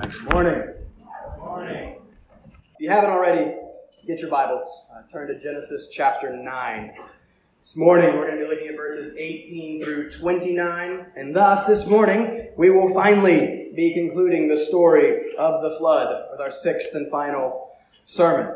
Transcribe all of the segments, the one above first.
Good morning. Good morning. If you haven't already, get your Bibles. Uh, turn to Genesis chapter 9. This morning, we're going to be looking at verses 18 through 29, and thus, this morning, we will finally be concluding the story of the flood with our sixth and final sermon.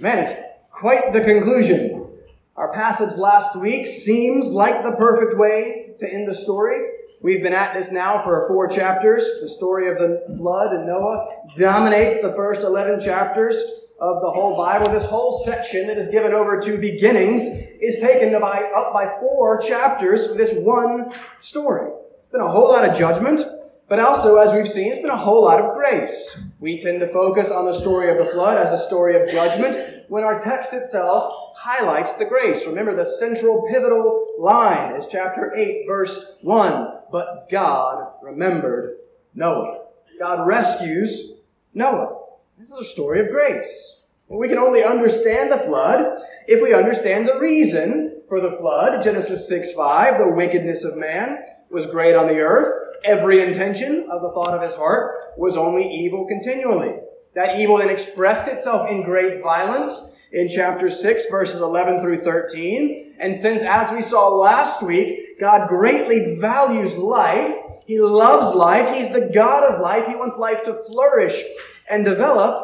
Man, it's quite the conclusion. Our passage last week seems like the perfect way to end the story. We've been at this now for four chapters. The story of the flood and Noah dominates the first 11 chapters of the whole Bible. This whole section that is given over to beginnings is taken by, up by four chapters of this one story. It's been a whole lot of judgment, but also, as we've seen, it's been a whole lot of grace. We tend to focus on the story of the flood as a story of judgment when our text itself highlights the grace. Remember, the central pivotal line is chapter 8, verse 1. But God remembered Noah. God rescues Noah. This is a story of grace. we can only understand the flood if we understand the reason for the flood. Genesis 6 5, the wickedness of man was great on the earth. Every intention of the thought of his heart was only evil continually. That evil then expressed itself in great violence in chapter 6, verses 11 through 13. And since, as we saw last week, God greatly values life, He loves life, He's the God of life, He wants life to flourish and develop,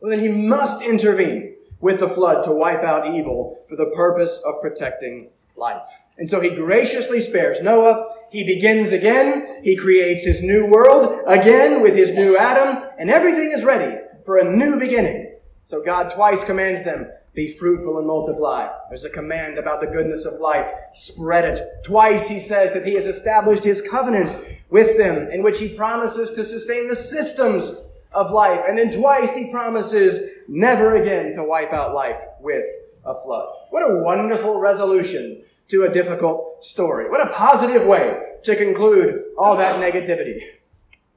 well, then He must intervene with the flood to wipe out evil for the purpose of protecting life. And so he graciously spares Noah. He begins again. He creates his new world again with his new Adam, and everything is ready for a new beginning. So God twice commands them, be fruitful and multiply. There's a command about the goodness of life. Spread it. Twice he says that he has established his covenant with them in which he promises to sustain the systems of life. And then twice he promises never again to wipe out life with a flood. What a wonderful resolution to a difficult story. What a positive way to conclude all that negativity.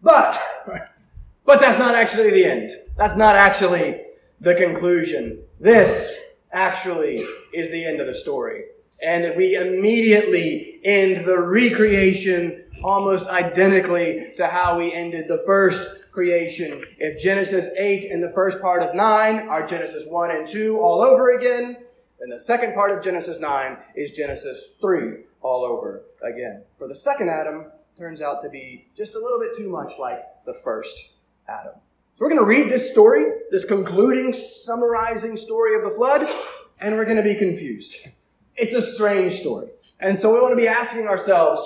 But, but that's not actually the end. That's not actually the conclusion. This actually is the end of the story. And we immediately end the recreation almost identically to how we ended the first creation. If Genesis 8 and the first part of 9 are Genesis 1 and 2 all over again, then the second part of Genesis 9 is Genesis 3 all over again. For the second Adam turns out to be just a little bit too much like the first Adam. So we're going to read this story, this concluding, summarizing story of the flood, and we're going to be confused. It's a strange story. And so we want to be asking ourselves,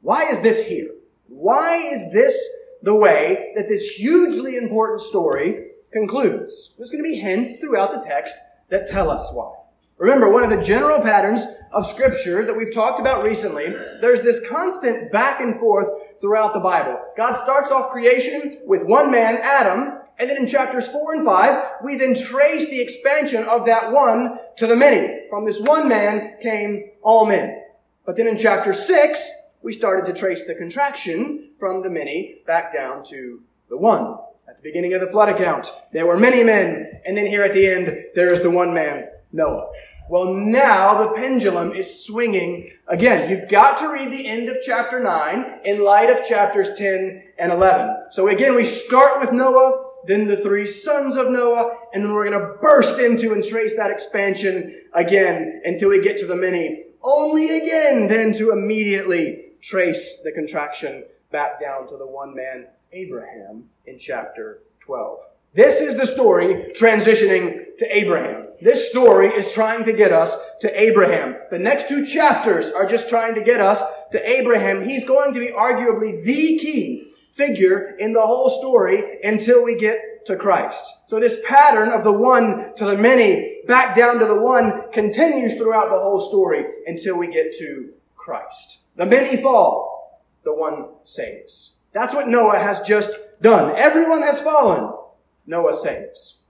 why is this here? Why is this the way that this hugely important story concludes? There's going to be hints throughout the text that tell us why. Remember, one of the general patterns of scripture that we've talked about recently, there's this constant back and forth throughout the Bible. God starts off creation with one man, Adam, and then in chapters four and five, we then trace the expansion of that one to the many. From this one man came all men. But then in chapter six, we started to trace the contraction from the many back down to the one. At the beginning of the flood account, there were many men, and then here at the end, there is the one man, Noah. Well, now the pendulum is swinging again. You've got to read the end of chapter 9 in light of chapters 10 and 11. So again, we start with Noah, then the three sons of Noah, and then we're going to burst into and trace that expansion again until we get to the many. Only again then to immediately trace the contraction back down to the one man, Abraham, in chapter 12. This is the story transitioning to Abraham. This story is trying to get us to Abraham. The next two chapters are just trying to get us to Abraham. He's going to be arguably the key figure in the whole story until we get to Christ. So this pattern of the one to the many, back down to the one, continues throughout the whole story until we get to Christ. The many fall, the one saves. That's what Noah has just done. Everyone has fallen. Noah saves.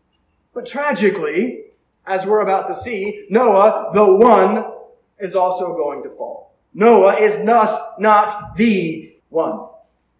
But tragically, as we're about to see, Noah, the one, is also going to fall. Noah is thus not the one.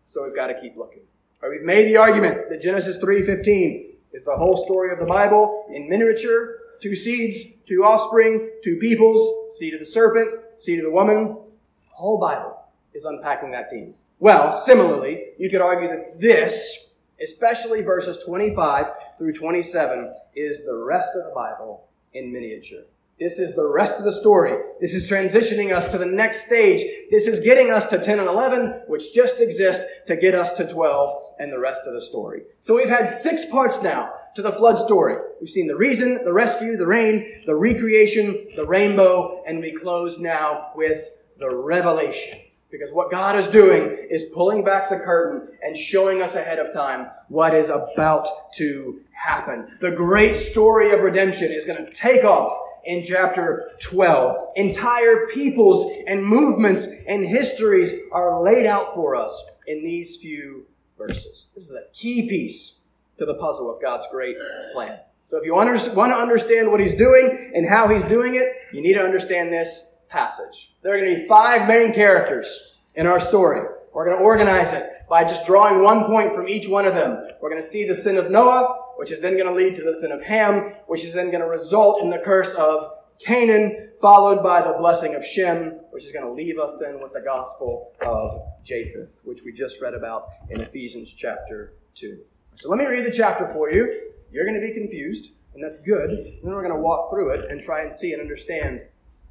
So we've got to keep looking. Right, we've made the argument that Genesis 3.15 is the whole story of the Bible in miniature. Two seeds, two offspring, two peoples, seed of the serpent, seed of the woman. The whole Bible is unpacking that theme. Well, similarly, you could argue that this especially verses 25 through 27, is the rest of the Bible in miniature. This is the rest of the story. This is transitioning us to the next stage. This is getting us to 10 and 11, which just exist to get us to 12 and the rest of the story. So we've had six parts now to the flood story. We've seen the reason, the rescue, the rain, the recreation, the rainbow, and we close now with the revelation. Because what God is doing is pulling back the curtain and showing us ahead of time what is about to happen. The great story of redemption is going to take off in chapter 12. Entire peoples and movements and histories are laid out for us in these few verses. This is a key piece to the puzzle of God's great plan. So if you want to understand what he's doing and how he's doing it, you need to understand this passage. There are going to be five main characters in our story. We're going to organize it by just drawing one point from each one of them. We're going to see the sin of Noah, which is then going to lead to the sin of Ham, which is then going to result in the curse of Canaan, followed by the blessing of Shem, which is going to leave us then with the gospel of Japheth, which we just read about in Ephesians chapter 2. So let me read the chapter for you. You're going to be confused, and that's good. And then we're going to walk through it and try and see and understand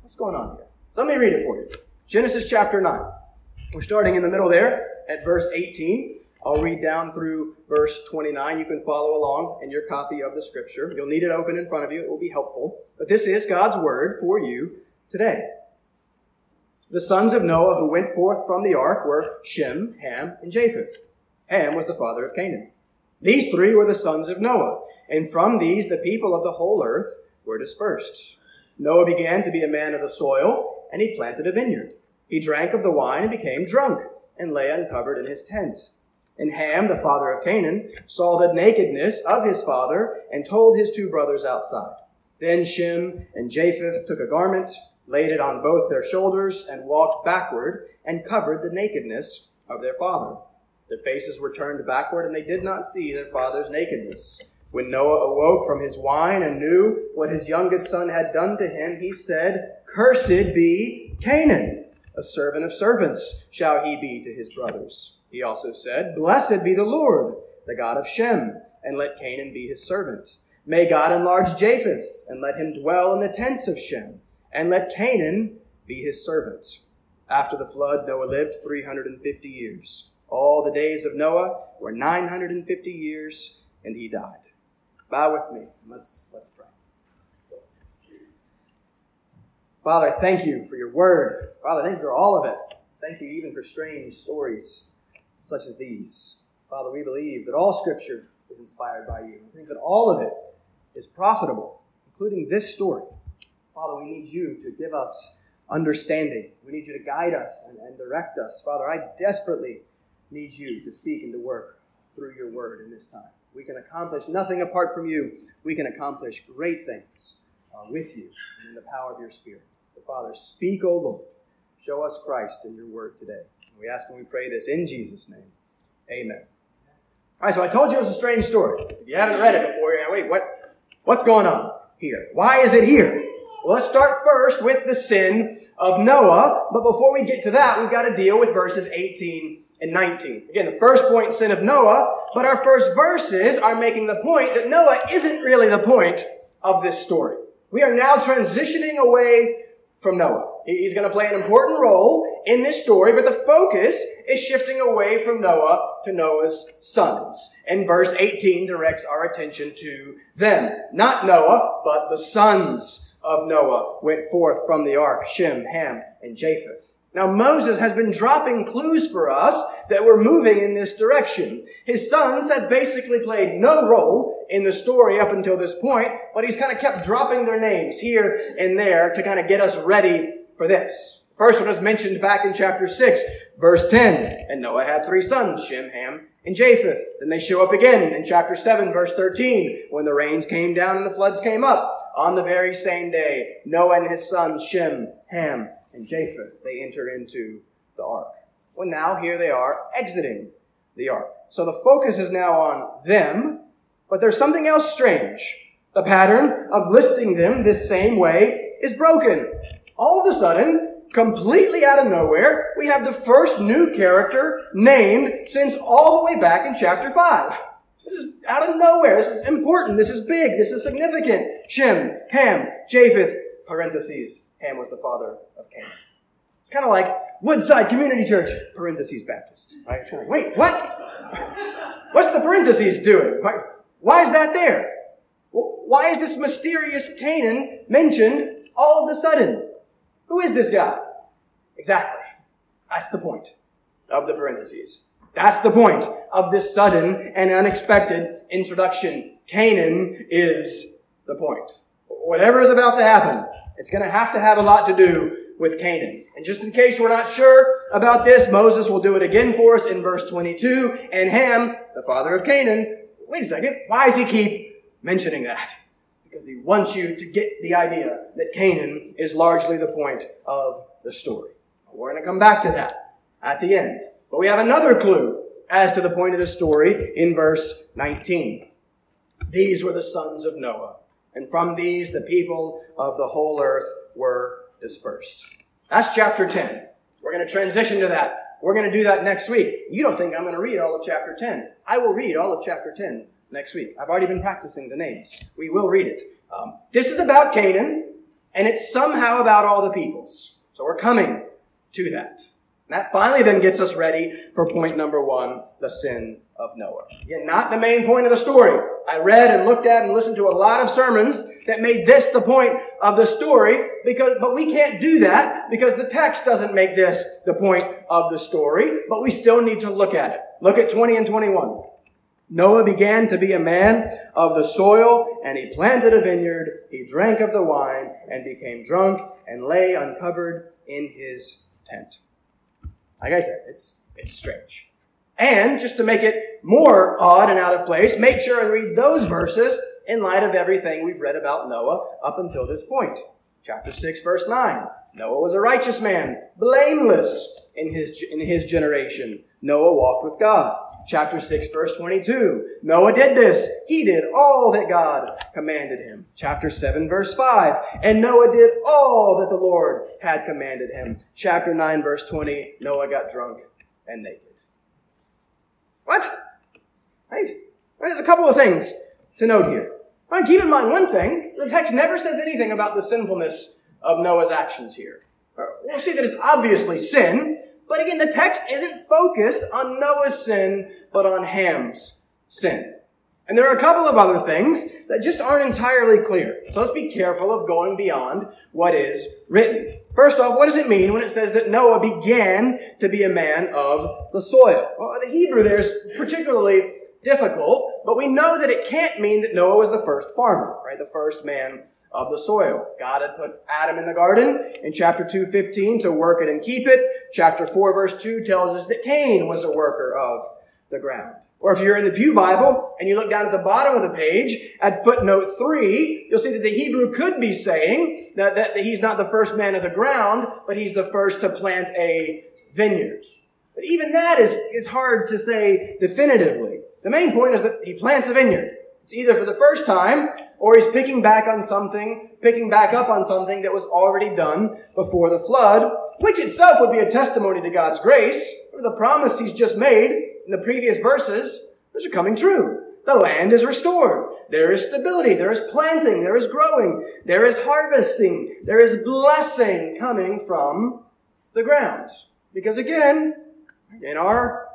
what's going on here. So let me read it for you. Genesis chapter 9. We're starting in the middle there at verse 18. I'll read down through verse 29. You can follow along in your copy of the scripture. You'll need it open in front of you. It will be helpful. But this is God's word for you today. The sons of Noah who went forth from the ark were Shem, Ham, and Japheth. Ham was the father of Canaan. These three were the sons of Noah, and from these the people of the whole earth were dispersed. Noah began to be a man of the soil and he planted a vineyard. He drank of the wine and became drunk, and lay uncovered in his tent. And Ham, the father of Canaan, saw the nakedness of his father, and told his two brothers outside. Then Shem and Japheth took a garment, laid it on both their shoulders, and walked backward, and covered the nakedness of their father. Their faces were turned backward, and they did not see their father's nakedness. When Noah awoke from his wine and knew what his youngest son had done to him, he said, Cursed be Canaan. A servant of servants shall he be to his brothers. He also said, Blessed be the Lord, the God of Shem, and let Canaan be his servant. May God enlarge Japheth, and let him dwell in the tents of Shem, and let Canaan be his servant. After the flood, Noah lived 350 years. All the days of Noah were 950 years, and he died. Bow with me. Let's, let's pray. Father, thank you for your word. Father, thank you for all of it. Thank you even for strange stories such as these. Father, we believe that all Scripture is inspired by you. We think that all of it is profitable, including this story. Father, we need you to give us understanding. We need you to guide us and, and direct us. Father, I desperately need you to speak and to work through your word in this time. We can accomplish nothing apart from you. We can accomplish great things uh, with you and in the power of your Spirit. So, Father, speak, O Lord. Show us Christ in your word today. We ask and we pray this in Jesus' name. Amen. All right, so I told you it was a strange story. If you haven't read it before, you're wait, what, what's going on here? Why is it here? Well, let's start first with the sin of Noah. But before we get to that, we've got to deal with verses 18 and 19. Again, the first point, sin of Noah, but our first verses are making the point that Noah isn't really the point of this story. We are now transitioning away from Noah. He's going to play an important role in this story, but the focus is shifting away from Noah to Noah's sons. And verse 18 directs our attention to them. Not Noah, but the sons of Noah went forth from the ark, Shem, Ham, and Japheth. Now Moses has been dropping clues for us that we're moving in this direction. His sons had basically played no role in the story up until this point, but he's kind of kept dropping their names here and there to kind of get us ready for this. First one is mentioned back in chapter 6, verse 10. And Noah had three sons, Shem, Ham, and Japheth. Then they show up again in chapter 7, verse 13, when the rains came down and the floods came up. On the very same day, Noah and his sons, Shem, Ham, and Japheth, they enter into the ark. Well, now here they are exiting the ark. So the focus is now on them, but there's something else strange. The pattern of listing them this same way is broken. All of a sudden, completely out of nowhere, we have the first new character named since all the way back in chapter 5. This is out of nowhere. This is important. This is big. This is significant. Shem, Ham, Japheth, parentheses. Ham was the father of Canaan. It's kind of like Woodside Community Church, parentheses Baptist. Right? It's kind of like, wait, what? What's the parentheses doing? Why is that there? Why is this mysterious Canaan mentioned all of a sudden? Who is this guy? Exactly. That's the point of the parentheses. That's the point of this sudden and unexpected introduction. Canaan is the point. Whatever is about to happen, it's going to have to have a lot to do with Canaan. And just in case we're not sure about this, Moses will do it again for us in verse 22. And Ham, the father of Canaan, wait a second, why does he keep mentioning that? Because he wants you to get the idea that Canaan is largely the point of the story. We're going to come back to that at the end. But we have another clue as to the point of the story in verse 19. These were the sons of Noah, and from these the people of the whole earth were dispersed. That's chapter 10. We're going to transition to that. We're going to do that next week. You don't think I'm going to read all of chapter 10. I will read all of chapter 10 next week. I've already been practicing the names. We will read it. Um, this is about Canaan, and it's somehow about all the peoples. So we're coming to that. And that finally then gets us ready for point number one, the sin of Noah. Again, not the main point of the story. I read and looked at and listened to a lot of sermons that made this the point of the story because, but we can't do that because the text doesn't make this the point of the story, but we still need to look at it. Look at 20 and 21. Noah began to be a man of the soil, and he planted a vineyard. He drank of the wine and became drunk and lay uncovered in his tent. Like I said, it's, it's strange. And just to make it more odd and out of place, make sure and read those verses in light of everything we've read about Noah up until this point. Chapter 6, verse 9. Noah was a righteous man, blameless in his, in his generation. Noah walked with God. Chapter 6 verse 22. Noah did this. He did all that God commanded him. Chapter 7 verse 5. And Noah did all that the Lord had commanded him. Chapter 9 verse 20. Noah got drunk and naked. What? Right? There's a couple of things to note here. Right, keep in mind one thing. The text never says anything about the sinfulness of Noah's actions here. Uh, we'll see that it's obviously sin, but again, the text isn't focused on Noah's sin, but on Ham's sin. And there are a couple of other things that just aren't entirely clear. So let's be careful of going beyond what is written. First off, what does it mean when it says that Noah began to be a man of the soil? Well, the Hebrew there is particularly difficult, but we know that it can't mean that Noah was the first farmer, right? The first man of the soil. God had put Adam in the garden in chapter 2, 15 to work it and keep it. Chapter 4, verse 2 tells us that Cain was a worker of the ground. Or if you're in the Pew Bible and you look down at the bottom of the page at footnote 3, you'll see that the Hebrew could be saying that, that, that he's not the first man of the ground, but he's the first to plant a vineyard. But even that is, is hard to say definitively. The main point is that he plants a vineyard. It's either for the first time or he's picking back on something, picking back up on something that was already done before the flood, which itself would be a testimony to God's grace. Or the promise he's just made in the previous verses, those are coming true. The land is restored. There is stability. There is planting. There is growing. There is harvesting. There is blessing coming from the ground. Because again, in our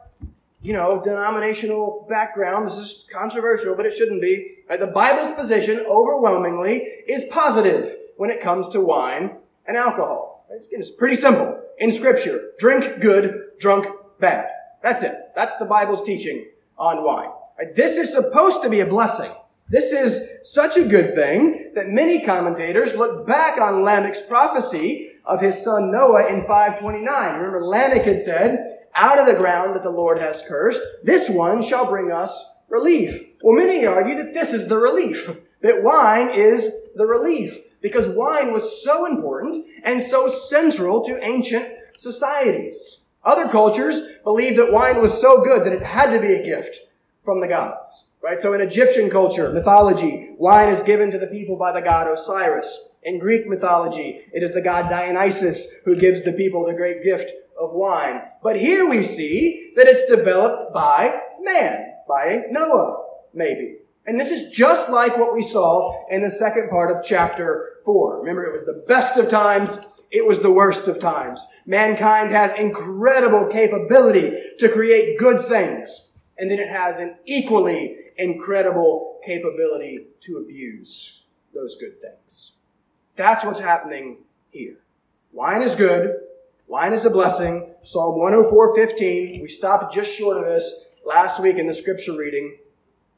you know, denominational background. This is controversial, but it shouldn't be. Right? The Bible's position overwhelmingly is positive when it comes to wine and alcohol. It's pretty simple. In scripture, drink good, drunk bad. That's it. That's the Bible's teaching on wine. Right? This is supposed to be a blessing. This is such a good thing that many commentators look back on Lamech's prophecy of his son Noah in 529. Remember, Lamech had said, out of the ground that the Lord has cursed, this one shall bring us relief. Well, many argue that this is the relief, that wine is the relief, because wine was so important and so central to ancient societies. Other cultures believed that wine was so good that it had to be a gift from the gods. Right? So in Egyptian culture, mythology, wine is given to the people by the god Osiris. In Greek mythology, it is the god Dionysus who gives the people the great gift of wine. But here we see that it's developed by man, by Noah, maybe. And this is just like what we saw in the second part of chapter 4. Remember, it was the best of times, it was the worst of times. Mankind has incredible capability to create good things, and then it has an equally incredible capability to abuse those good things. That's what's happening here. Wine is good. Wine is a blessing. Psalm 104:15. We stopped just short of this last week in the scripture reading.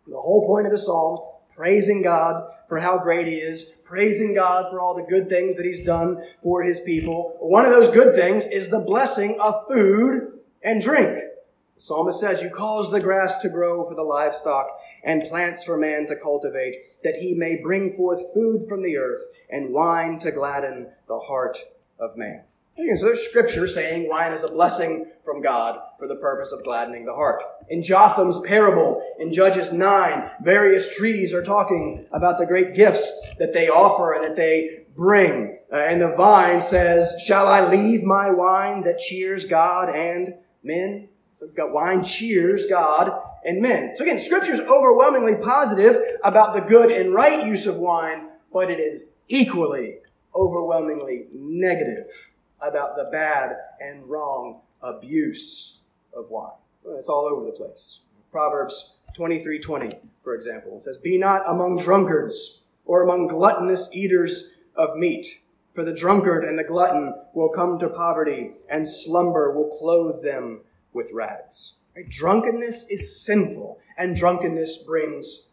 The whole point of the psalm, praising God for how great He is, praising God for all the good things that He's done for His people. One of those good things is the blessing of food and drink. The psalmist says, You cause the grass to grow for the livestock and plants for man to cultivate, that he may bring forth food from the earth and wine to gladden the heart of man. So there's scripture saying wine is a blessing from God for the purpose of gladdening the heart. In Jotham's parable, in Judges 9, various trees are talking about the great gifts that they offer and that they bring. Uh, and the vine says, Shall I leave my wine that cheers God and men? So we've got wine cheers God and men. So again, scripture is overwhelmingly positive about the good and right use of wine, but it is equally overwhelmingly negative about the bad and wrong abuse of wine. It's all over the place. Proverbs 23:20, for example, says, "Be not among drunkards or among gluttonous eaters of meat, for the drunkard and the glutton will come to poverty, and slumber will clothe them with rags." Right? Drunkenness is sinful, and drunkenness brings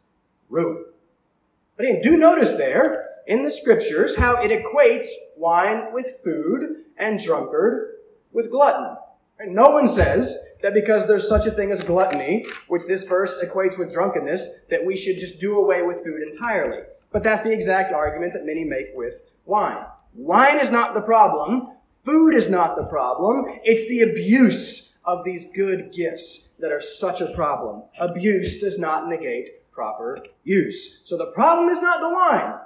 ruin. But again, do notice there in the scriptures how it equates wine with food and drunkard with glutton. No one says that because there's such a thing as gluttony, which this verse equates with drunkenness, that we should just do away with food entirely. But that's the exact argument that many make with wine. Wine is not the problem. Food is not the problem. It's the abuse of these good gifts that are such a problem. Abuse does not negate proper use. So the problem is not the wine.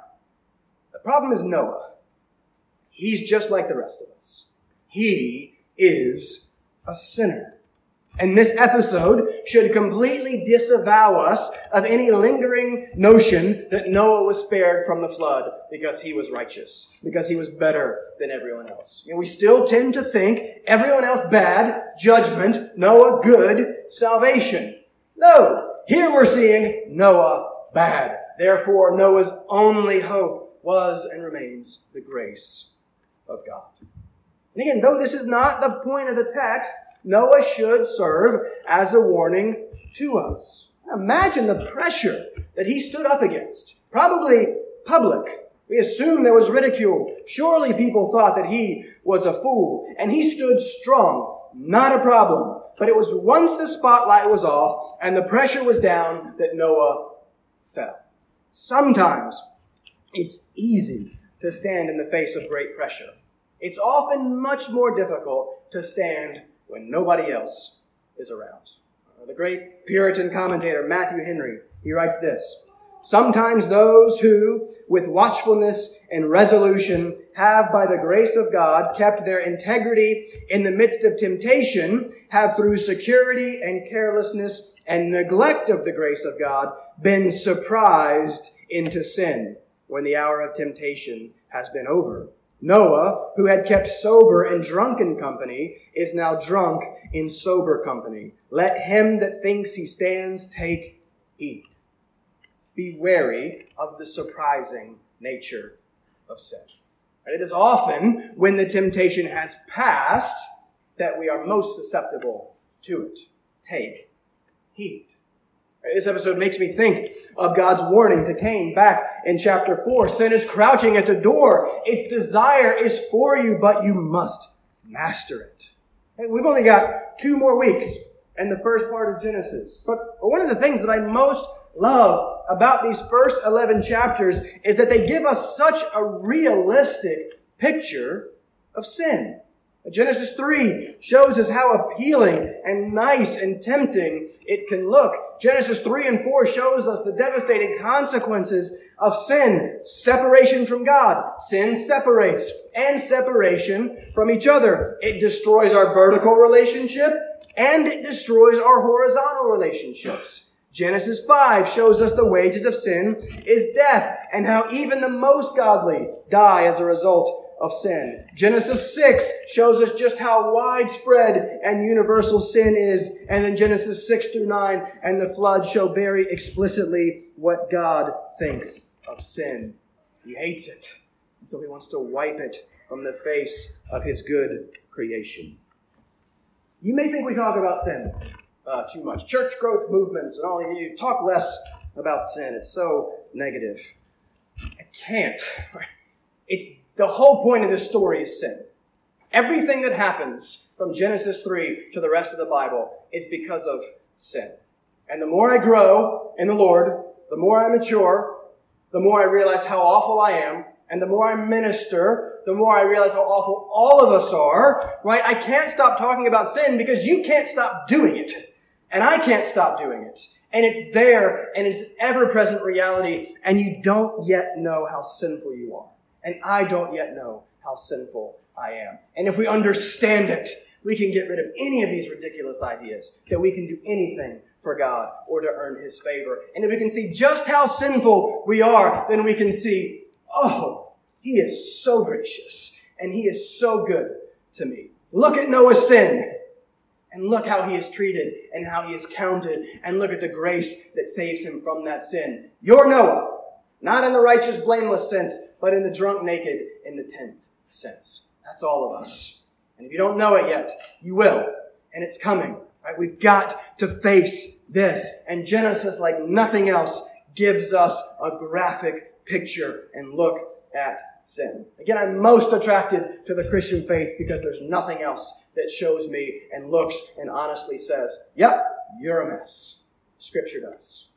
The problem is Noah. He's just like the rest of us. He is a sinner. And this episode should completely disavow us of any lingering notion that Noah was spared from the flood because he was righteous, because he was better than everyone else. Know, we still tend to think everyone else bad, judgment, Noah good, salvation. No, here we're seeing Noah bad. Therefore, Noah's only hope was and remains the grace of God. And again, though this is not the point of the text, Noah should serve as a warning to us. Imagine the pressure that he stood up against. Probably public. We assume there was ridicule. Surely people thought that he was a fool. And he stood strong. Not a problem. But it was once the spotlight was off and the pressure was down that Noah fell. Sometimes it's easy to stand in the face of great pressure. It's often much more difficult to stand when nobody else is around. Uh, the great Puritan commentator Matthew Henry, he writes this. Sometimes those who, with watchfulness and resolution, have by the grace of God kept their integrity in the midst of temptation, have through security and carelessness and neglect of the grace of God been surprised into sin when the hour of temptation has been over. Noah, who had kept sober and drunken company, is now drunk in sober company. Let him that thinks he stands take heed. Be wary of the surprising nature of sin. And it is often when the temptation has passed that we are most susceptible to it. Take heed. This episode makes me think of God's warning to Cain back in chapter 4. Sin is crouching at the door. Its desire is for you, but you must master it. we've only got two more weeks in the first part of Genesis. But one of the things that I most love about these first 11 chapters is that they give us such a realistic picture of sin. Genesis 3 shows us how appealing and nice and tempting it can look. Genesis 3 and 4 shows us the devastating consequences of sin. Separation from God. Sin separates. And separation from each other. It destroys our vertical relationship and it destroys our horizontal relationships. Genesis 5 shows us the wages of sin is death and how even the most godly die as a result of sin. Genesis 6 shows us just how widespread and universal sin is. And then Genesis 6 through 9 and the flood show very explicitly what God thinks of sin. He hates it. And so he wants to wipe it from the face of his good creation. You may think we talk about sin uh, too much. Church growth movements and all of you talk less about sin. It's so negative. I can't. It's the whole point of this story is sin. Everything that happens from Genesis 3 to the rest of the Bible is because of sin. And the more I grow in the Lord, the more I mature, the more I realize how awful I am, and the more I minister, the more I realize how awful all of us are, right? I can't stop talking about sin because you can't stop doing it. And I can't stop doing it. And it's there, and it's ever present reality, and you don't yet know how sinful you are and I don't yet know how sinful I am. And if we understand it, we can get rid of any of these ridiculous ideas that we can do anything for God or to earn His favor. And if we can see just how sinful we are, then we can see, oh, He is so gracious and He is so good to me. Look at Noah's sin. And look how he is treated and how he is counted. And look at the grace that saves him from that sin. You're Noah. Not in the righteous, blameless sense, but in the drunk, naked, in the tenth sense. That's all of us. And if you don't know it yet, you will. And it's coming. Right? We've got to face this. And Genesis, like nothing else, gives us a graphic picture and look at sin. Again, I'm most attracted to the Christian faith because there's nothing else that shows me and looks and honestly says, yep, you're a mess. Scripture does.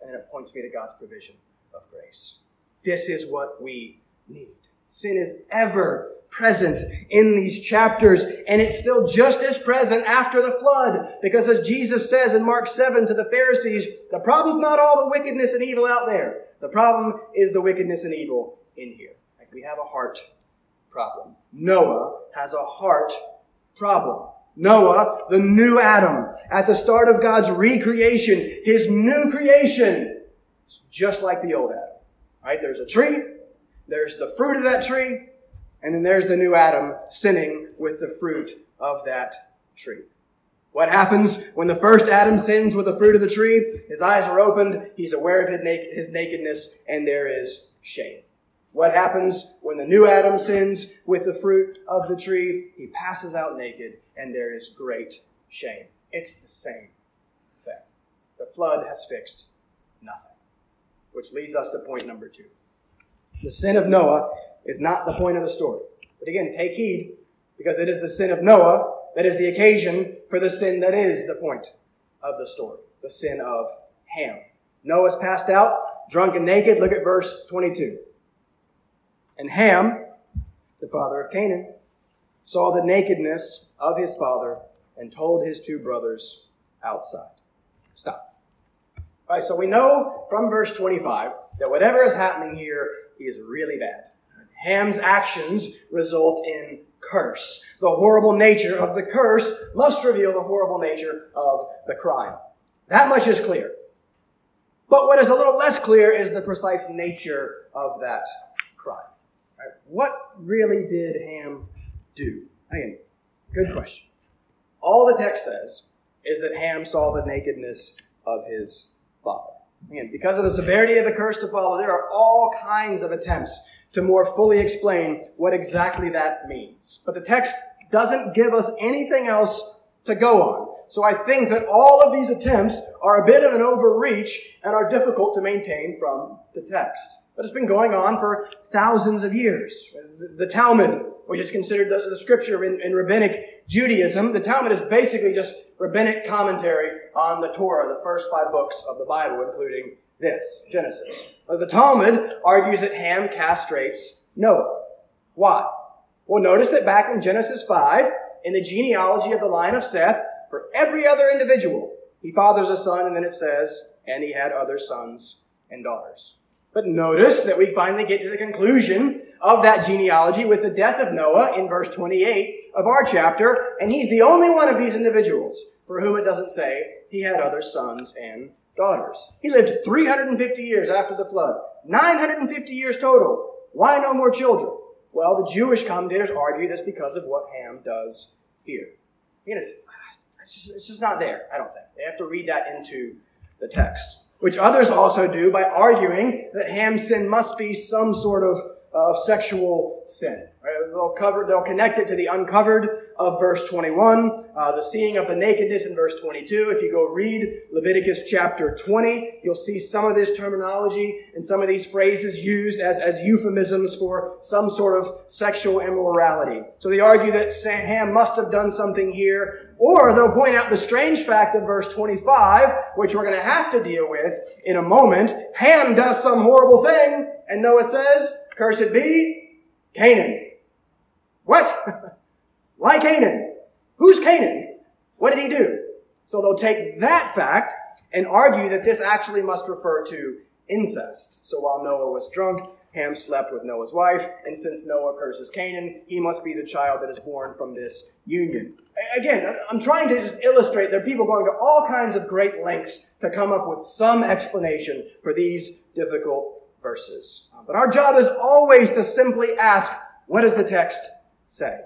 And it points me to God's provision of grace. This is what we need. Sin is ever present in these chapters, and it's still just as present after the flood. Because as Jesus says in Mark 7 to the Pharisees, the problem's not all the wickedness and evil out there. The problem is the wickedness and evil in here. Like we have a heart problem. Noah has a heart problem. Noah, the new Adam, at the start of God's recreation, his new creation, just like the old Adam. Right? There's a tree, there's the fruit of that tree, and then there's the new Adam sinning with the fruit of that tree. What happens when the first Adam sins with the fruit of the tree? His eyes are opened, he's aware of his nakedness, and there is shame. What happens when the new Adam sins with the fruit of the tree? He passes out naked, and there is great shame. It's the same thing. The flood has fixed nothing which leads us to point number two. The sin of Noah is not the point of the story. But again, take heed, because it is the sin of Noah that is the occasion for the sin that is the point of the story the sin of Ham. Noah's passed out, drunk and naked. Look at verse 22. And Ham, the father of Canaan, saw the nakedness of his father and told his two brothers outside. Stop. Right, so we know from verse 25 that whatever is happening here is really bad. Ham's actions result in curse. The horrible nature of the curse must reveal the horrible nature of the crime. That much is clear. But what is a little less clear is the precise nature of that crime. Right? What really did Ham do? Again, good question. All the text says is that Ham saw the nakedness of his father. Again, because of the severity of the curse to follow, there are all kinds of attempts to more fully explain what exactly that means. But the text doesn't give us anything else to go on. So I think that all of these attempts are a bit of an overreach and are difficult to maintain from the text. But it's been going on for thousands of years. The Talmud which is considered the, the scripture in, in, rabbinic Judaism. The Talmud is basically just rabbinic commentary on the Torah, the first five books of the Bible, including this, Genesis. The Talmud argues that Ham castrates Noah. Why? Well, notice that back in Genesis 5, in the genealogy of the line of Seth, for every other individual, he fathers a son, and then it says, and he had other sons and daughters. But notice that we finally get to the conclusion of that genealogy with the death of Noah in verse 28 of our chapter, and he's the only one of these individuals for whom it doesn't say he had other sons and daughters. He lived 350 years after the flood, 950 years total. Why no more children? Well, the Jewish commentators argue this because of what Ham does here. It's, just, it's just not there, I don't think. They have to read that into the text, which others also do by arguing that Ham's sin must be some sort of, of sexual sin. Right? They'll cover, they'll connect it to the uncovered of verse 21, uh, the seeing of the nakedness in verse 22. If you go read Leviticus chapter 20, you'll see some of this terminology and some of these phrases used as, as euphemisms for some sort of sexual immorality. So they argue that Ham must have done something here, or they'll point out the strange fact of verse 25, which we're going to have to deal with in a moment. Ham does some horrible thing, and Noah says, Cursed be Canaan. What? Why Canaan? Who's Canaan? What did he do? So they'll take that fact and argue that this actually must refer to incest. So while Noah was drunk, Ham slept with Noah's wife, and since Noah curses Canaan, he must be the child that is born from this union. Again, I'm trying to just illustrate there are people going to all kinds of great lengths to come up with some explanation for these difficult verses. Uh, but our job is always to simply ask, what does the text say?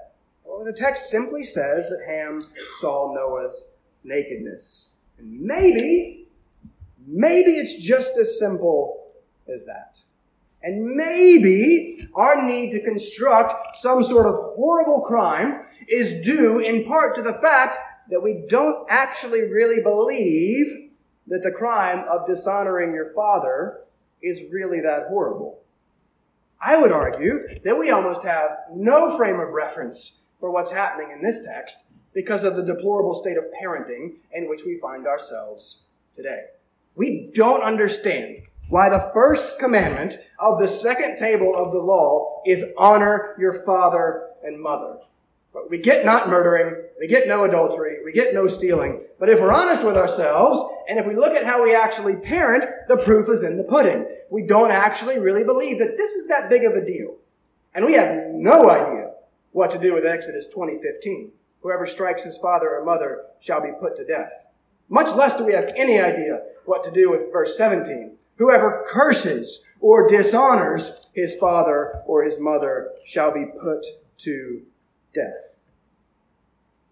Well, the text simply says that Ham saw Noah's nakedness. And maybe, maybe it's just as simple as that. And maybe our need to construct some sort of horrible crime is due in part to the fact that we don't actually really believe that the crime of dishonoring your father is really that horrible. I would argue that we almost have no frame of reference for what's happening in this text because of the deplorable state of parenting in which we find ourselves today. We don't understand why the first commandment of the second table of the law is honor your father and mother. But we get not murdering, we get no adultery, we get no stealing. But if we're honest with ourselves, and if we look at how we actually parent, the proof is in the pudding. We don't actually really believe that this is that big of a deal. And we have no idea what to do with Exodus 20:15. Whoever strikes his father or mother shall be put to death. Much less do we have any idea what to do with verse 17. Whoever curses or dishonors his father or his mother shall be put to death.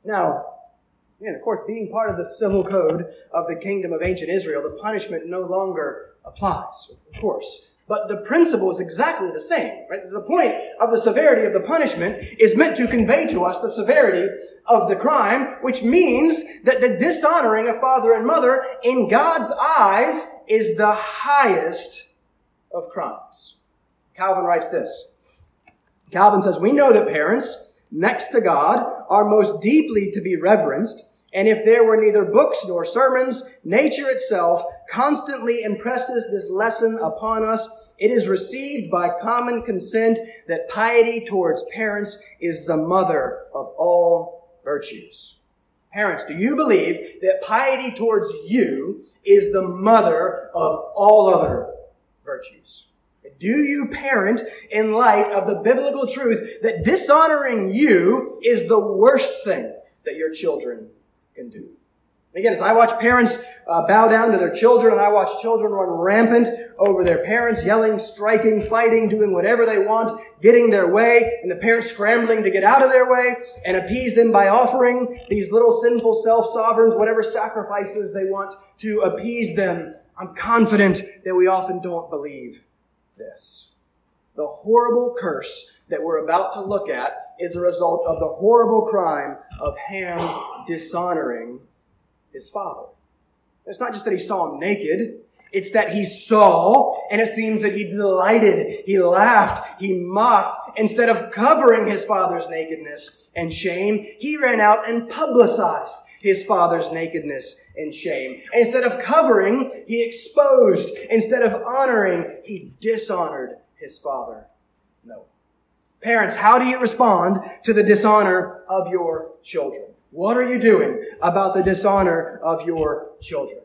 Now, and of course, being part of the civil code of the kingdom of ancient Israel, the punishment no longer applies, of course. But the principle is exactly the same. Right? The point of the severity of the punishment is meant to convey to us the severity of the crime, which means that the dishonoring of father and mother in God's eyes is the highest of crimes. Calvin writes this. Calvin says, we know that parents, next to God, are most deeply to be reverenced, and if there were neither books nor sermons, nature itself constantly impresses this lesson upon us. It is received by common consent that piety towards parents is the mother of all virtues. Parents, do you believe that piety towards you is the mother of all other virtues? Do you parent in light of the biblical truth that dishonoring you is the worst thing that your children can do? Again, as I watch parents uh, bow down to their children and I watch children run rampant over their parents, yelling, striking, fighting, doing whatever they want, getting their way, and the parents scrambling to get out of their way and appease them by offering these little sinful self-sovereigns whatever sacrifices they want to appease them, I'm confident that we often don't believe this. The horrible curse that we're about to look at is a result of the horrible crime of Ham dishonoring his father. It's not just that he saw him naked. It's that he saw, and it seems that he delighted, he laughed, he mocked. Instead of covering his father's nakedness and shame, he ran out and publicized his father's nakedness and shame. Instead of covering, he exposed. Instead of honoring, he dishonored his father. No. Parents, how do you respond to the dishonor of your children? What are you doing about the dishonor of your children?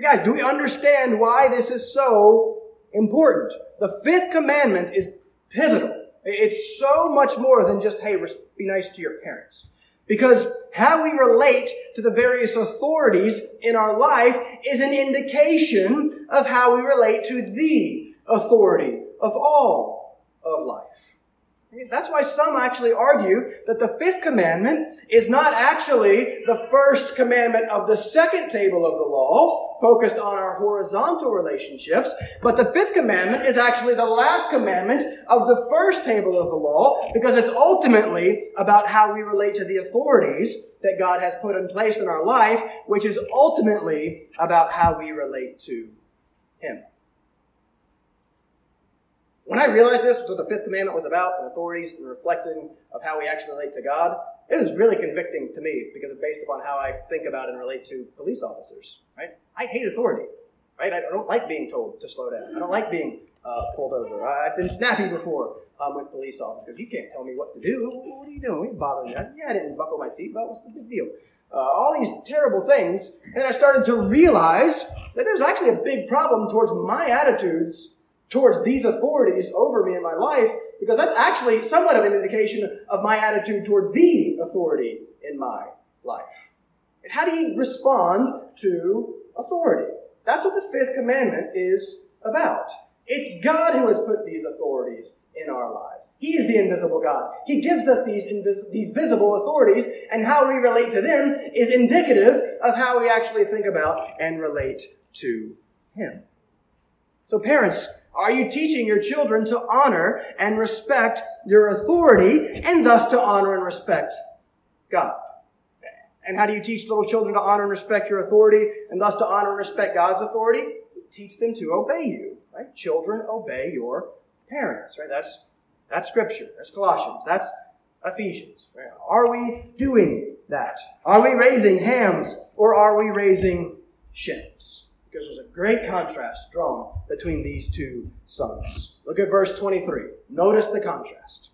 Guys, do we understand why this is so important? The fifth commandment is pivotal. It's so much more than just, hey, be nice to your parents. Because how we relate to the various authorities in our life is an indication of how we relate to the authority of all of life. That's why some actually argue that the fifth commandment is not actually the first commandment of the second table of the law, focused on our horizontal relationships, but the fifth commandment is actually the last commandment of the first table of the law, because it's ultimately about how we relate to the authorities that God has put in place in our life, which is ultimately about how we relate to Him. When I realized this, was what the fifth commandment was about, and authorities and reflecting of how we actually relate to God, it was really convicting to me because it's based upon how I think about and relate to police officers. Right? I hate authority. Right? I don't like being told to slow down. I don't like being uh, pulled over. I've been snappy before um, with police officers. You can't tell me what to do. What are you doing? You bothering me? Yeah, I didn't buckle my seatbelt. What's the big deal? Uh, all these terrible things. And I started to realize that there's actually a big problem towards my attitudes towards these authorities over me in my life because that's actually somewhat of an indication of my attitude toward the authority in my life. And how do you respond to authority? That's what the fifth commandment is about. It's God who has put these authorities in our lives. He is the invisible God. He gives us these, invis- these visible authorities, and how we relate to them is indicative of how we actually think about and relate to Him. So parents, are you teaching your children to honor and respect your authority and thus to honor and respect God? And how do you teach little children to honor and respect your authority and thus to honor and respect God's authority? Teach them to obey you, right? Children obey your parents, right? That's, that's scripture. That's Colossians. That's Ephesians. Right? Are we doing that? Are we raising hams or are we raising Shems? Because there's a great contrast drawn between these two sons. Look at verse 23. Notice the contrast.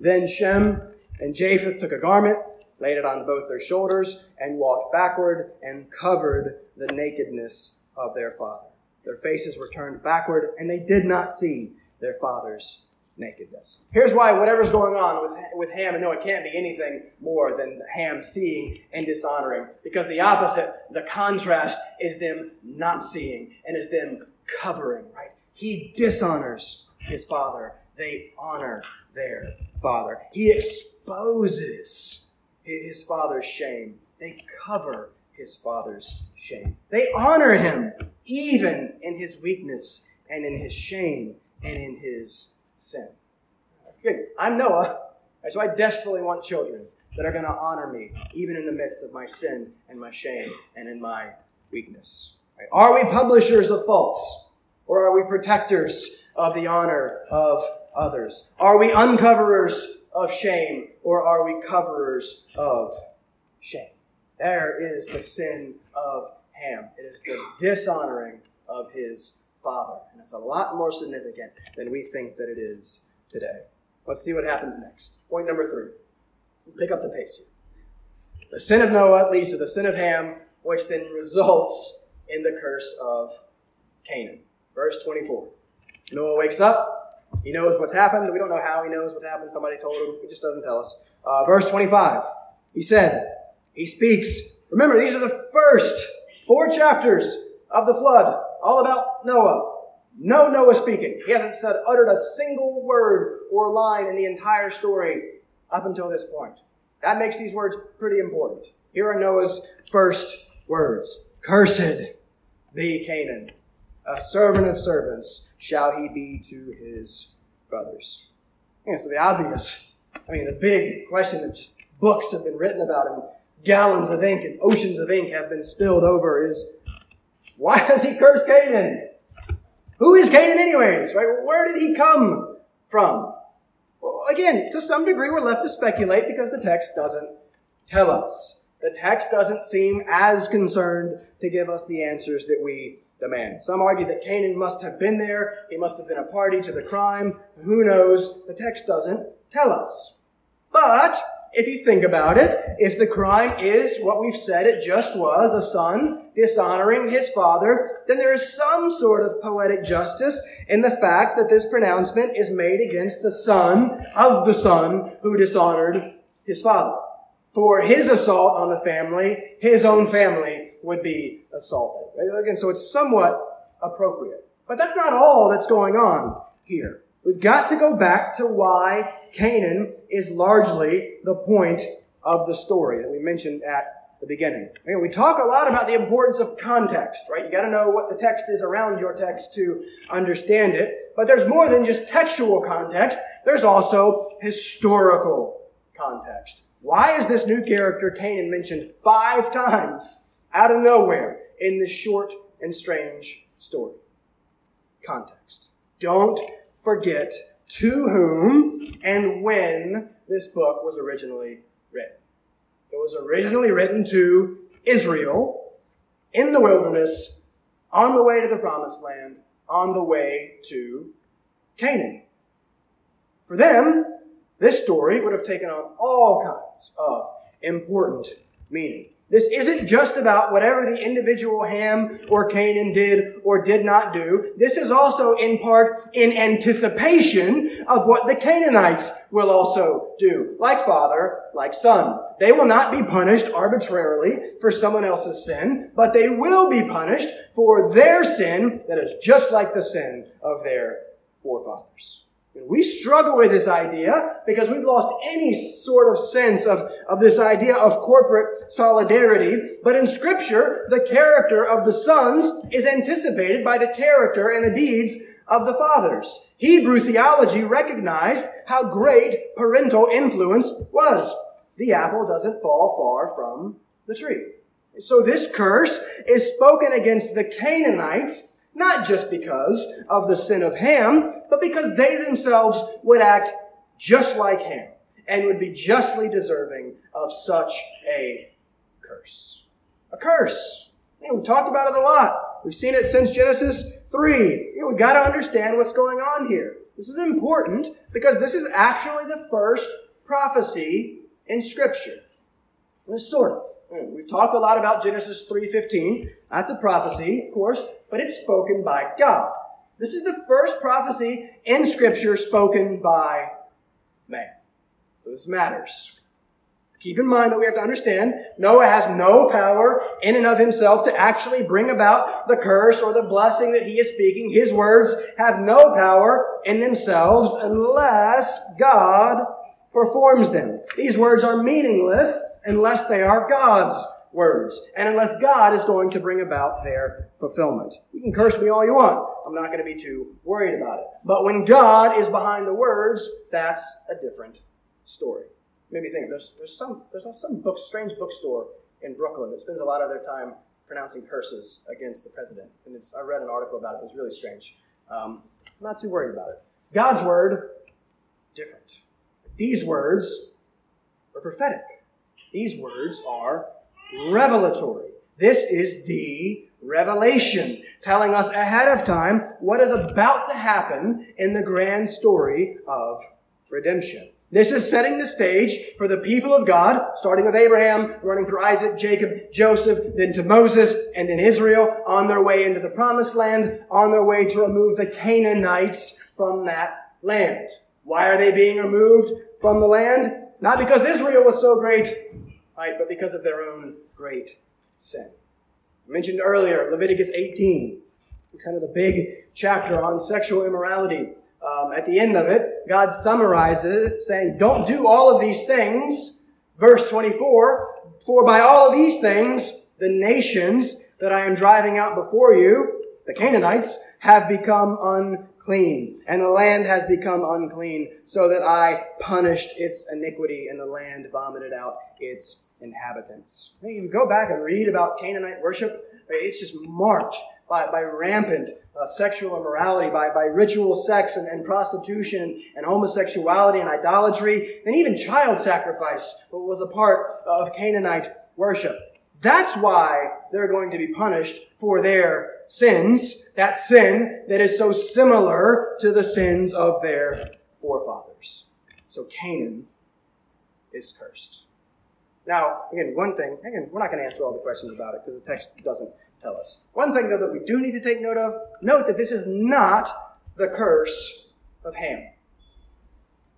Then Shem and Japheth took a garment, laid it on both their shoulders, and walked backward and covered the nakedness of their father. Their faces were turned backward, and they did not see their father's nakedness. Here's why whatever's going on with, with Ham and Noah can't be anything more than Ham seeing and dishonoring. Because the opposite, the contrast, is them not seeing and is them covering, right? He dishonors his father. They honor their father. He exposes his father's shame. They cover his father's shame. They honor him even in his weakness and in his shame and in his sin. Good. I'm Noah, so I desperately want children that are going to honor me, even in the midst of my sin and my shame and in my weakness. Are we publishers of faults, or are we protectors of the honor of others? Are we uncoverers of shame, or are we coverers of shame? There is the sin of Ham. It is the dishonoring of his father. And it's a lot more significant than we think that it is today. Let's see what happens next. Point number three. Pick up the pace here. The sin of Noah leads to the sin of Ham, which then results in the curse of Canaan. Verse 24. Noah wakes up. He knows what's happened. We don't know how he knows what happened. Somebody told him. He just doesn't tell us. Uh, verse 25. He said, he speaks. Remember, these are the first four chapters of the flood, all about Noah. No Noah speaking. He hasn't said, uttered a single word or line in the entire story up until this point. That makes these words pretty important. Here are Noah's first words. Cursed be Canaan. A servant of servants shall he be to his brothers. Yeah, so the obvious, I mean, the big question that just books have been written about and gallons of ink and oceans of ink have been spilled over is why does he curse Canaan? Who is Canaan anyways, right? Where did he come from? Well, again, to some degree, we're left to speculate because the text doesn't tell us. The text doesn't seem as concerned to give us the answers that we demand. Some argue that Canaan must have been there. He must have been a party to the crime. Who knows? The text doesn't tell us. But if you think about it, if the crime is what we've said it just was, a son dishonoring his father, then there is some sort of poetic justice in the fact that this pronouncement is made against the son of the son who dishonored his father. For his assault on the family, his own family would be assaulted. Right? Again, so it's somewhat appropriate. But that's not all that's going on here. We've got to go back to why Canaan is largely the point of the story that we mentioned at the beginning. We talk a lot about the importance of context, right? You got to know what the text is around your text to understand it. But there's more than just textual context. There's also historical context. Why is this new character Canaan mentioned five times out of nowhere in this short and strange story? Context. Don't forget to whom and when this book was originally written. It was originally written to Israel in the wilderness on the way to the promised land, on the way to Canaan. For them, this story would have taken on all kinds of important meaning. This isn't just about whatever the individual Ham or Canaan did or did not do. This is also in part in anticipation of what the Canaanites will also do. Like father, like son. They will not be punished arbitrarily for someone else's sin, but they will be punished for their sin that is just like the sin of their forefathers. We struggle with this idea because we've lost any sort of sense of, of this idea of corporate solidarity. But in scripture, the character of the sons is anticipated by the character and the deeds of the fathers. Hebrew theology recognized how great parental influence was. The apple doesn't fall far from the tree. So this curse is spoken against the Canaanites not just because of the sin of Ham, but because they themselves would act just like Ham and would be justly deserving of such a curse. A curse. You know, we've talked about it a lot. We've seen it since Genesis 3. You know, we've got to understand what's going on here. This is important because this is actually the first prophecy in Scripture. Sort of. Mm, we've talked a lot about Genesis 3.15. That's a prophecy, of course, but it's spoken by God. This is the first prophecy in Scripture spoken by man. So this matters. Keep in mind that we have to understand Noah has no power in and of himself to actually bring about the curse or the blessing that he is speaking. His words have no power in themselves unless God performs them. These words are meaningless unless they are God's words and unless God is going to bring about their fulfillment. You can curse me all you want. I'm not going to be too worried about it. But when God is behind the words, that's a different story. Maybe think there's there's some there's some book strange bookstore in Brooklyn that spends a lot of their time pronouncing curses against the president. And I read an article about it. It was really strange. Um, not too worried about it. God's word, different. These words are prophetic. These words are revelatory. This is the revelation, telling us ahead of time what is about to happen in the grand story of redemption. This is setting the stage for the people of God, starting with Abraham, running through Isaac, Jacob, Joseph, then to Moses, and then Israel, on their way into the promised land, on their way to remove the Canaanites from that land. Why are they being removed from the land? Not because Israel was so great, right, but because of their own great sin. I mentioned earlier Leviticus 18. It's kind of the big chapter on sexual immorality. Um, at the end of it, God summarizes it saying, Don't do all of these things. Verse 24, For by all of these things, the nations that I am driving out before you, the Canaanites, have become unclean, and the land has become unclean, so that I punished its iniquity, and the land vomited out its inhabitants. You go back and read about Canaanite worship, it's just marked by, by rampant uh, sexual immorality, by, by ritual sex and, and prostitution and homosexuality and idolatry, and even child sacrifice was a part of Canaanite worship. That's why they're going to be punished for their sins, that sin that is so similar to the sins of their forefathers. So Canaan is cursed. Now, again, one thing, again, we're not going to answer all the questions about it because the text doesn't tell us. One thing, though, that we do need to take note of, note that this is not the curse of Ham.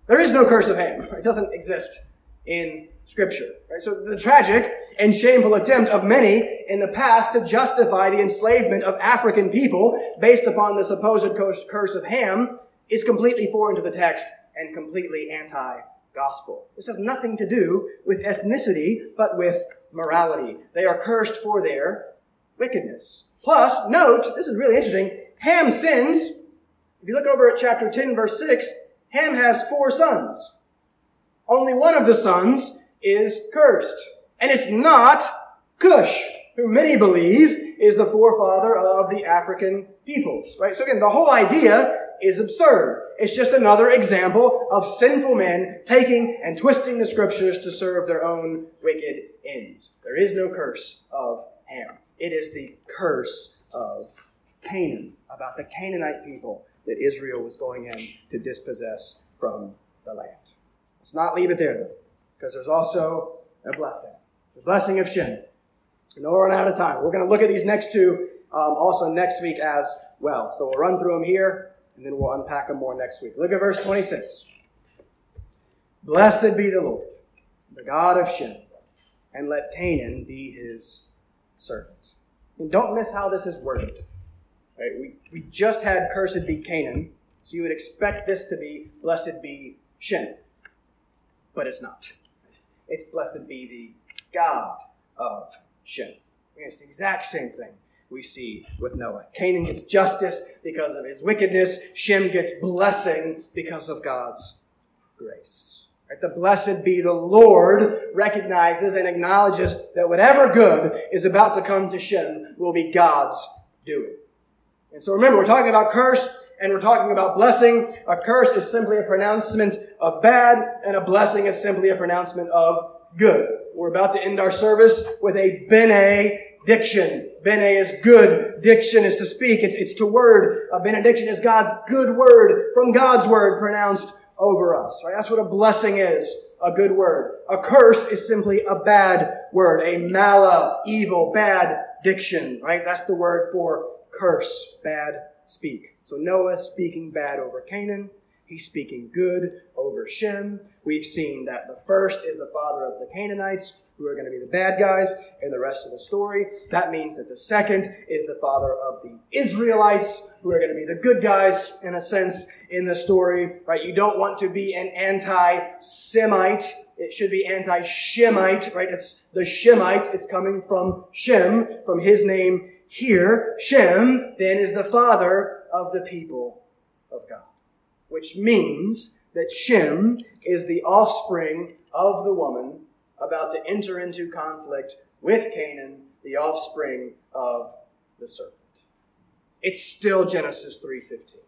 There is no curse of Ham. It doesn't exist in Scripture. Right? So the tragic and shameful attempt of many in the past to justify the enslavement of African people based upon the supposed curse of Ham is completely foreign to the text and completely anti-gospel. This has nothing to do with ethnicity, but with morality. They are cursed for their wickedness. Plus, note, this is really interesting, Ham sins. If you look over at chapter 10, verse 6, Ham has four sons. Only one of the sons is cursed. And it's not Cush, who many believe is the forefather of the African peoples, right? So again, the whole idea is absurd. It's just another example of sinful men taking and twisting the scriptures to serve their own wicked ends. There is no curse of Ham. It is the curse of Canaan, about the Canaanite people that Israel was going in to dispossess from the land. Let's not leave it there, though, because there's also a blessing the blessing of Shem. Know we're running out of time. We're going to look at these next two um, also next week as well. So we'll run through them here, and then we'll unpack them more next week. Look at verse 26. Blessed be the Lord, the God of Shem, and let Canaan be his servant. And don't miss how this is worded. Right? We, we just had cursed be Canaan, so you would expect this to be blessed be Shem. But it's not. It's blessed be the God of Shem. It's the exact same thing we see with Noah. Canaan gets justice because of his wickedness. Shem gets blessing because of God's grace. Right? The blessed be the Lord recognizes and acknowledges that whatever good is about to come to Shem will be God's doing. And so remember, we're talking about curse and we're talking about blessing. A curse is simply a pronouncement of bad and a blessing is simply a pronouncement of good. We're about to end our service with a bene diction. Bene is good. Diction is to speak. It's, it's to word. A benediction is God's good word from God's word pronounced over us. Right? That's what a blessing is. A good word. A curse is simply a bad word. A mala, evil, bad diction. Right? That's the word for curse. Bad speak. So Noah speaking bad over Canaan. He's speaking good over Shem. We've seen that the first is the father of the Canaanites, who are going to be the bad guys in the rest of the story. That means that the second is the father of the Israelites, who are going to be the good guys, in a sense, in the story, right? You don't want to be an anti-Semite. It should be anti-Shemite, right? It's the Shemites. It's coming from Shem, from his name here. Shem then is the father of the people of God which means that Shem is the offspring of the woman about to enter into conflict with Canaan, the offspring of the serpent. It's still Genesis 3:15.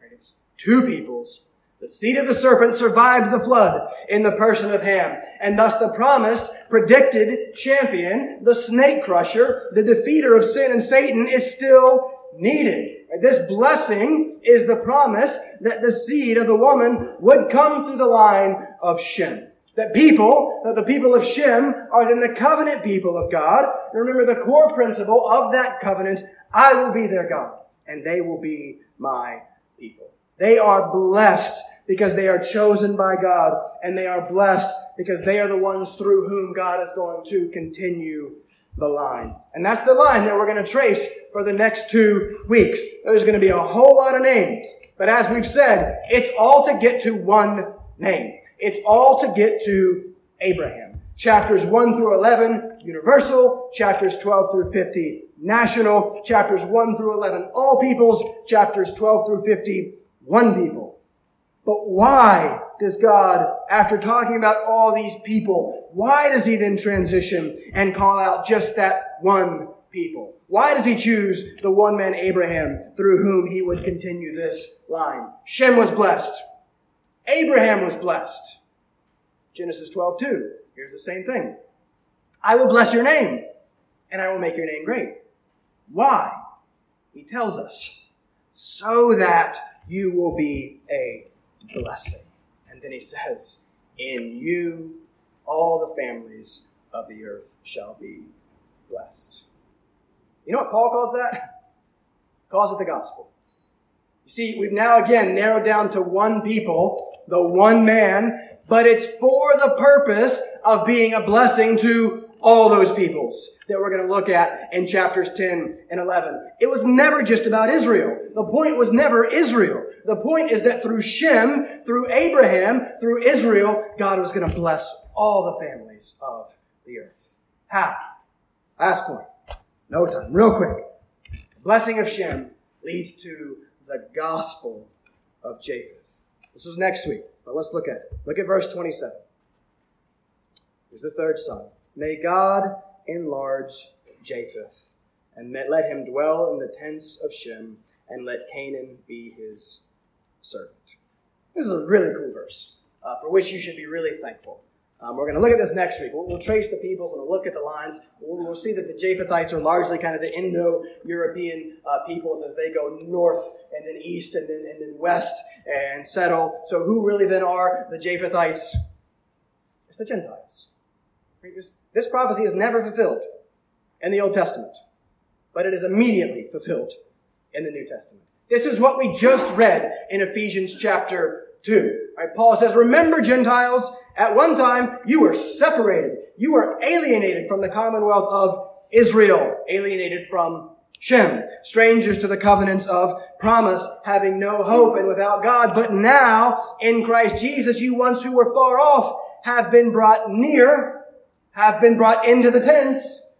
Right? It's two peoples. The seed of the serpent survived the flood in the person of Ham, and thus the promised, predicted champion, the snake crusher, the defeater of sin and Satan, is still needed. This blessing is the promise that the seed of the woman would come through the line of Shem. That people, that the people of Shem are then the covenant people of God. Remember the core principle of that covenant, I will be their God, and they will be my people. They are blessed because they are chosen by God, and they are blessed because they are the ones through whom God is going to continue the line. And that's the line that we're going to trace for the next two weeks. There's going to be a whole lot of names. But as we've said, it's all to get to one name. It's all to get to Abraham. Chapters 1 through 11, universal. Chapters 12 through 50, national. Chapters 1 through 11, all peoples. Chapters 12 through 50, one people. But why does God, after talking about all these people, why does he then transition and call out just that one people? Why does he choose the one man Abraham through whom he would continue this line? Shem was blessed. Abraham was blessed. Genesis 12, 2. Here's the same thing. I will bless your name and I will make your name great. Why? He tells us so that you will be a blessing. And then he says, In you all the families of the earth shall be blessed. You know what Paul calls that? Calls it the gospel. You see, we've now again narrowed down to one people, the one man, but it's for the purpose of being a blessing to all those peoples that we're going to look at in chapters 10 and 11. It was never just about Israel. The point was never Israel. The point is that through Shem, through Abraham, through Israel, God was going to bless all the families of the earth. How? Last point. No time. Real quick. The blessing of Shem leads to the gospel of Japheth. This was next week, but let's look at it. Look at verse 27. Here's the third son. May God enlarge Japheth, and let him dwell in the tents of Shem, and let Canaan be his servant. This is a really cool verse, uh, for which you should be really thankful. Um, we're going to look at this next week. We'll, we'll, trace the peoples and we'll look at the lines. We'll, we'll see that the Japhethites are largely kind of the Indo-European uh, peoples as they go north and then east and then, and then west and settle. So who really then are the Japhethites? It's the Gentiles. This prophecy is never fulfilled in the Old Testament, but it is immediately fulfilled in the New Testament. This is what we just read in Ephesians chapter 2. Right? Paul says, remember Gentiles, at one time you were separated. You were alienated from the commonwealth of Israel, alienated from Shem, strangers to the covenants of promise, having no hope and without God. But now, in Christ Jesus, you once who were far off have been brought near have been brought into the tents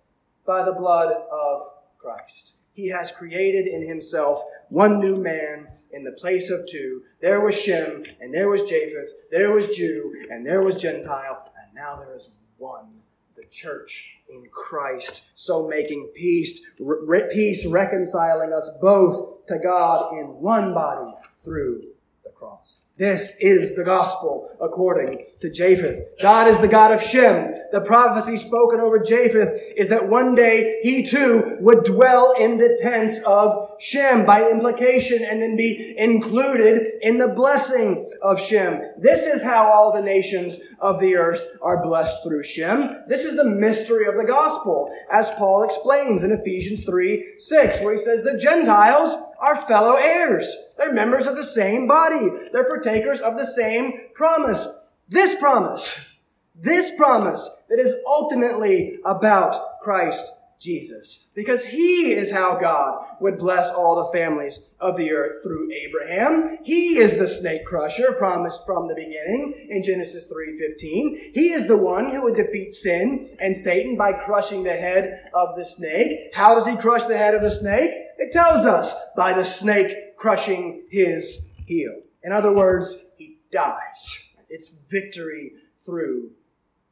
by the blood of Christ. He has created in himself one new man in the place of two. There was Shem, and there was Japheth, there was Jew, and there was Gentile, and now there is one, the church in Christ, so making peace, re- peace reconciling us both to God in one body through the cross. This is the gospel according to Japheth. God is the God of Shem. The prophecy spoken over Japheth is that one day he too would dwell in the tents of Shem by implication and then be included in the blessing of Shem. This is how all the nations of the earth are blessed through Shem. This is the mystery of the gospel as Paul explains in Ephesians 3, 6, where he says the Gentiles are fellow heirs. They're members of the same body. They're partakers of the same promise. This promise, this promise that is ultimately about Christ Jesus. Because he is how God would bless all the families of the earth through Abraham. He is the snake crusher promised from the beginning in Genesis 3.15. He is the one who would defeat sin and Satan by crushing the head of the snake. How does he crush the head of the snake? It tells us by the snake crushing his heel. In other words, he dies. It's victory through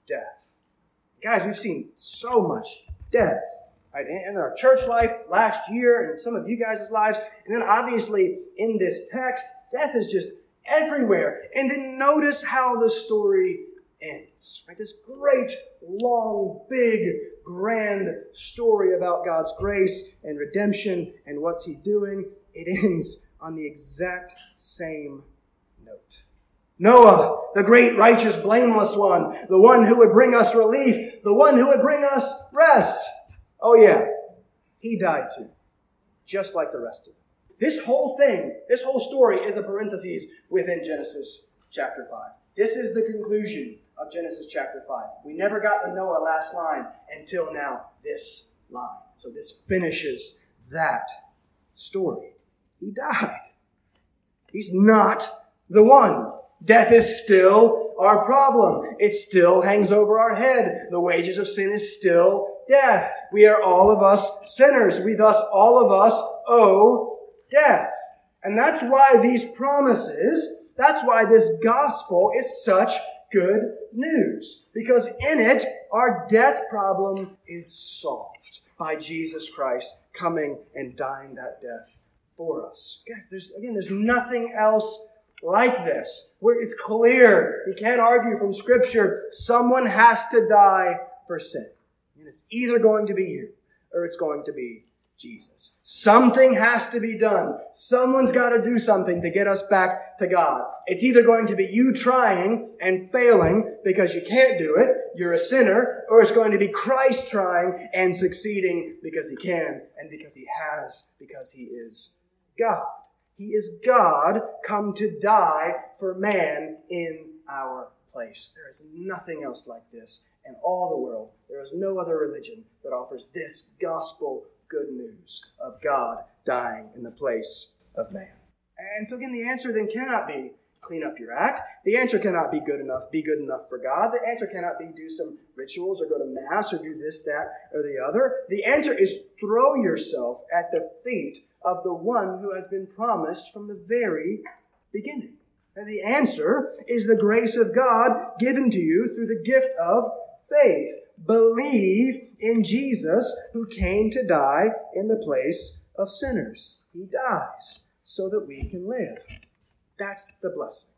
death. Guys, we've seen so much death right, in our church life last year and some of you guys' lives. And then obviously in this text, death is just everywhere. And then notice how the story ends. Right? This great, long, big, grand story about God's grace and redemption and what's He doing. It ends on the exact same note. Noah, the great, righteous, blameless one, the one who would bring us relief, the one who would bring us rest. Oh yeah, he died too, just like the rest of them. This whole thing, this whole story is a parenthesis within Genesis chapter 5. This is the conclusion of Genesis chapter 5. We never got the Noah last line until now, this line. So this finishes that story. He died. He's not the one. Death is still our problem. It still hangs over our head. The wages of sin is still death. We are all of us sinners. We thus, all of us, owe death. And that's why these promises, that's why this gospel is such good news. Because in it, our death problem is solved by Jesus Christ coming and dying that death for us. Guys, there's, again, there's nothing else like this. Where it's clear, you can't argue from scripture, someone has to die for sin. And it's either going to be you or it's going to be Jesus. Something has to be done. Someone's got to do something to get us back to God. It's either going to be you trying and failing because you can't do it, you're a sinner, or it's going to be Christ trying and succeeding because he can and because he has, because he is God. He is God come to die for man in our place. There is nothing else like this in all the world. There is no other religion that offers this gospel good news of God dying in the place of man. And so, again, the answer then cannot be clean up your act. The answer cannot be good enough, be good enough for God. The answer cannot be do some rituals or go to Mass or do this, that, or the other. The answer is throw yourself at the feet of the one who has been promised from the very beginning. And the answer is the grace of God given to you through the gift of faith. Believe in Jesus who came to die in the place of sinners. He dies so that we can live. That's the blessing.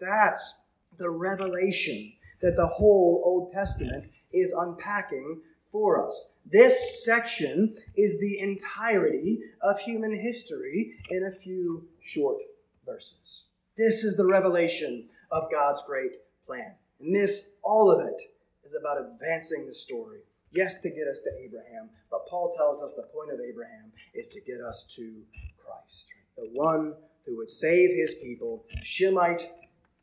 That's the revelation that the whole Old Testament is unpacking for us. This section is the entirety of human history in a few short verses. This is the revelation of God's great plan. And this, all of it, is about advancing the story. Yes, to get us to Abraham, but Paul tells us the point of Abraham is to get us to Christ, the one who would save his people, Shemite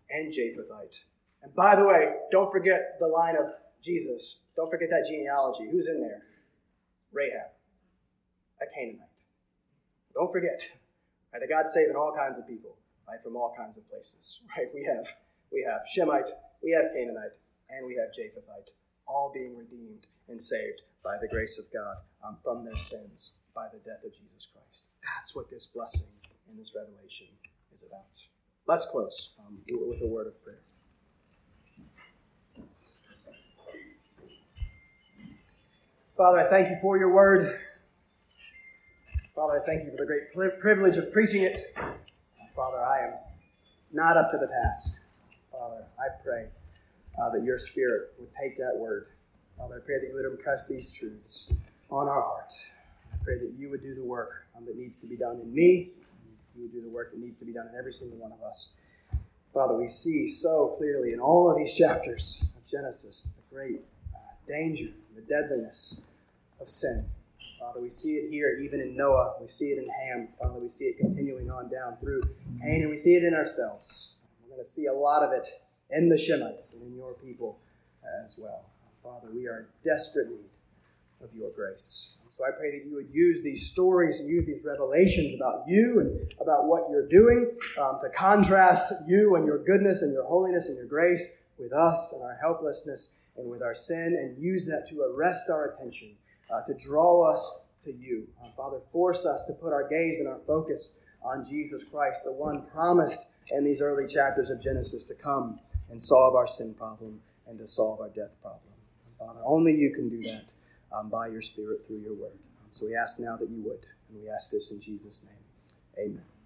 and Japhethite. And by the way, don't forget the line of Jesus. Don't forget that genealogy. Who's in there? Rahab, a Canaanite. Don't forget, right, that God's saving all kinds of people, right, from all kinds of places. Right? We have we have Shemite, we have Canaanite, and we have Japhethite, all being redeemed and saved by the grace of God um, from their sins by the death of Jesus Christ. That's what this blessing and this revelation is about. Let's close um, with a word of prayer. Father, I thank you for your word. Father, I thank you for the great privilege of preaching it. Father, I am not up to the task. Father, I pray uh, that your Spirit would take that word. Father, I pray that you would impress these truths on our heart. I pray that you would do the work um, that needs to be done in me you would do the work that needs to be done in every single one of us. Father, we see so clearly in all of these chapters of Genesis the great uh, danger, deadliness of sin. Father, we see it here even in Noah. We see it in Ham. Father, we see it continuing on down through Cain, and we see it in ourselves. We're going to see a lot of it in the Shemites and in your people as well. Father, we are in desperate need of your grace. So I pray that you would use these stories and use these revelations about you and about what you're doing um, to contrast you and your goodness and your holiness and your grace with us and our helplessness and with our sin, and use that to arrest our attention, uh, to draw us to you. Uh, Father, force us to put our gaze and our focus on Jesus Christ, the one promised in these early chapters of Genesis to come and solve our sin problem and to solve our death problem. Father, only you can do that um, by your Spirit through your word. So we ask now that you would, and we ask this in Jesus' name. Amen.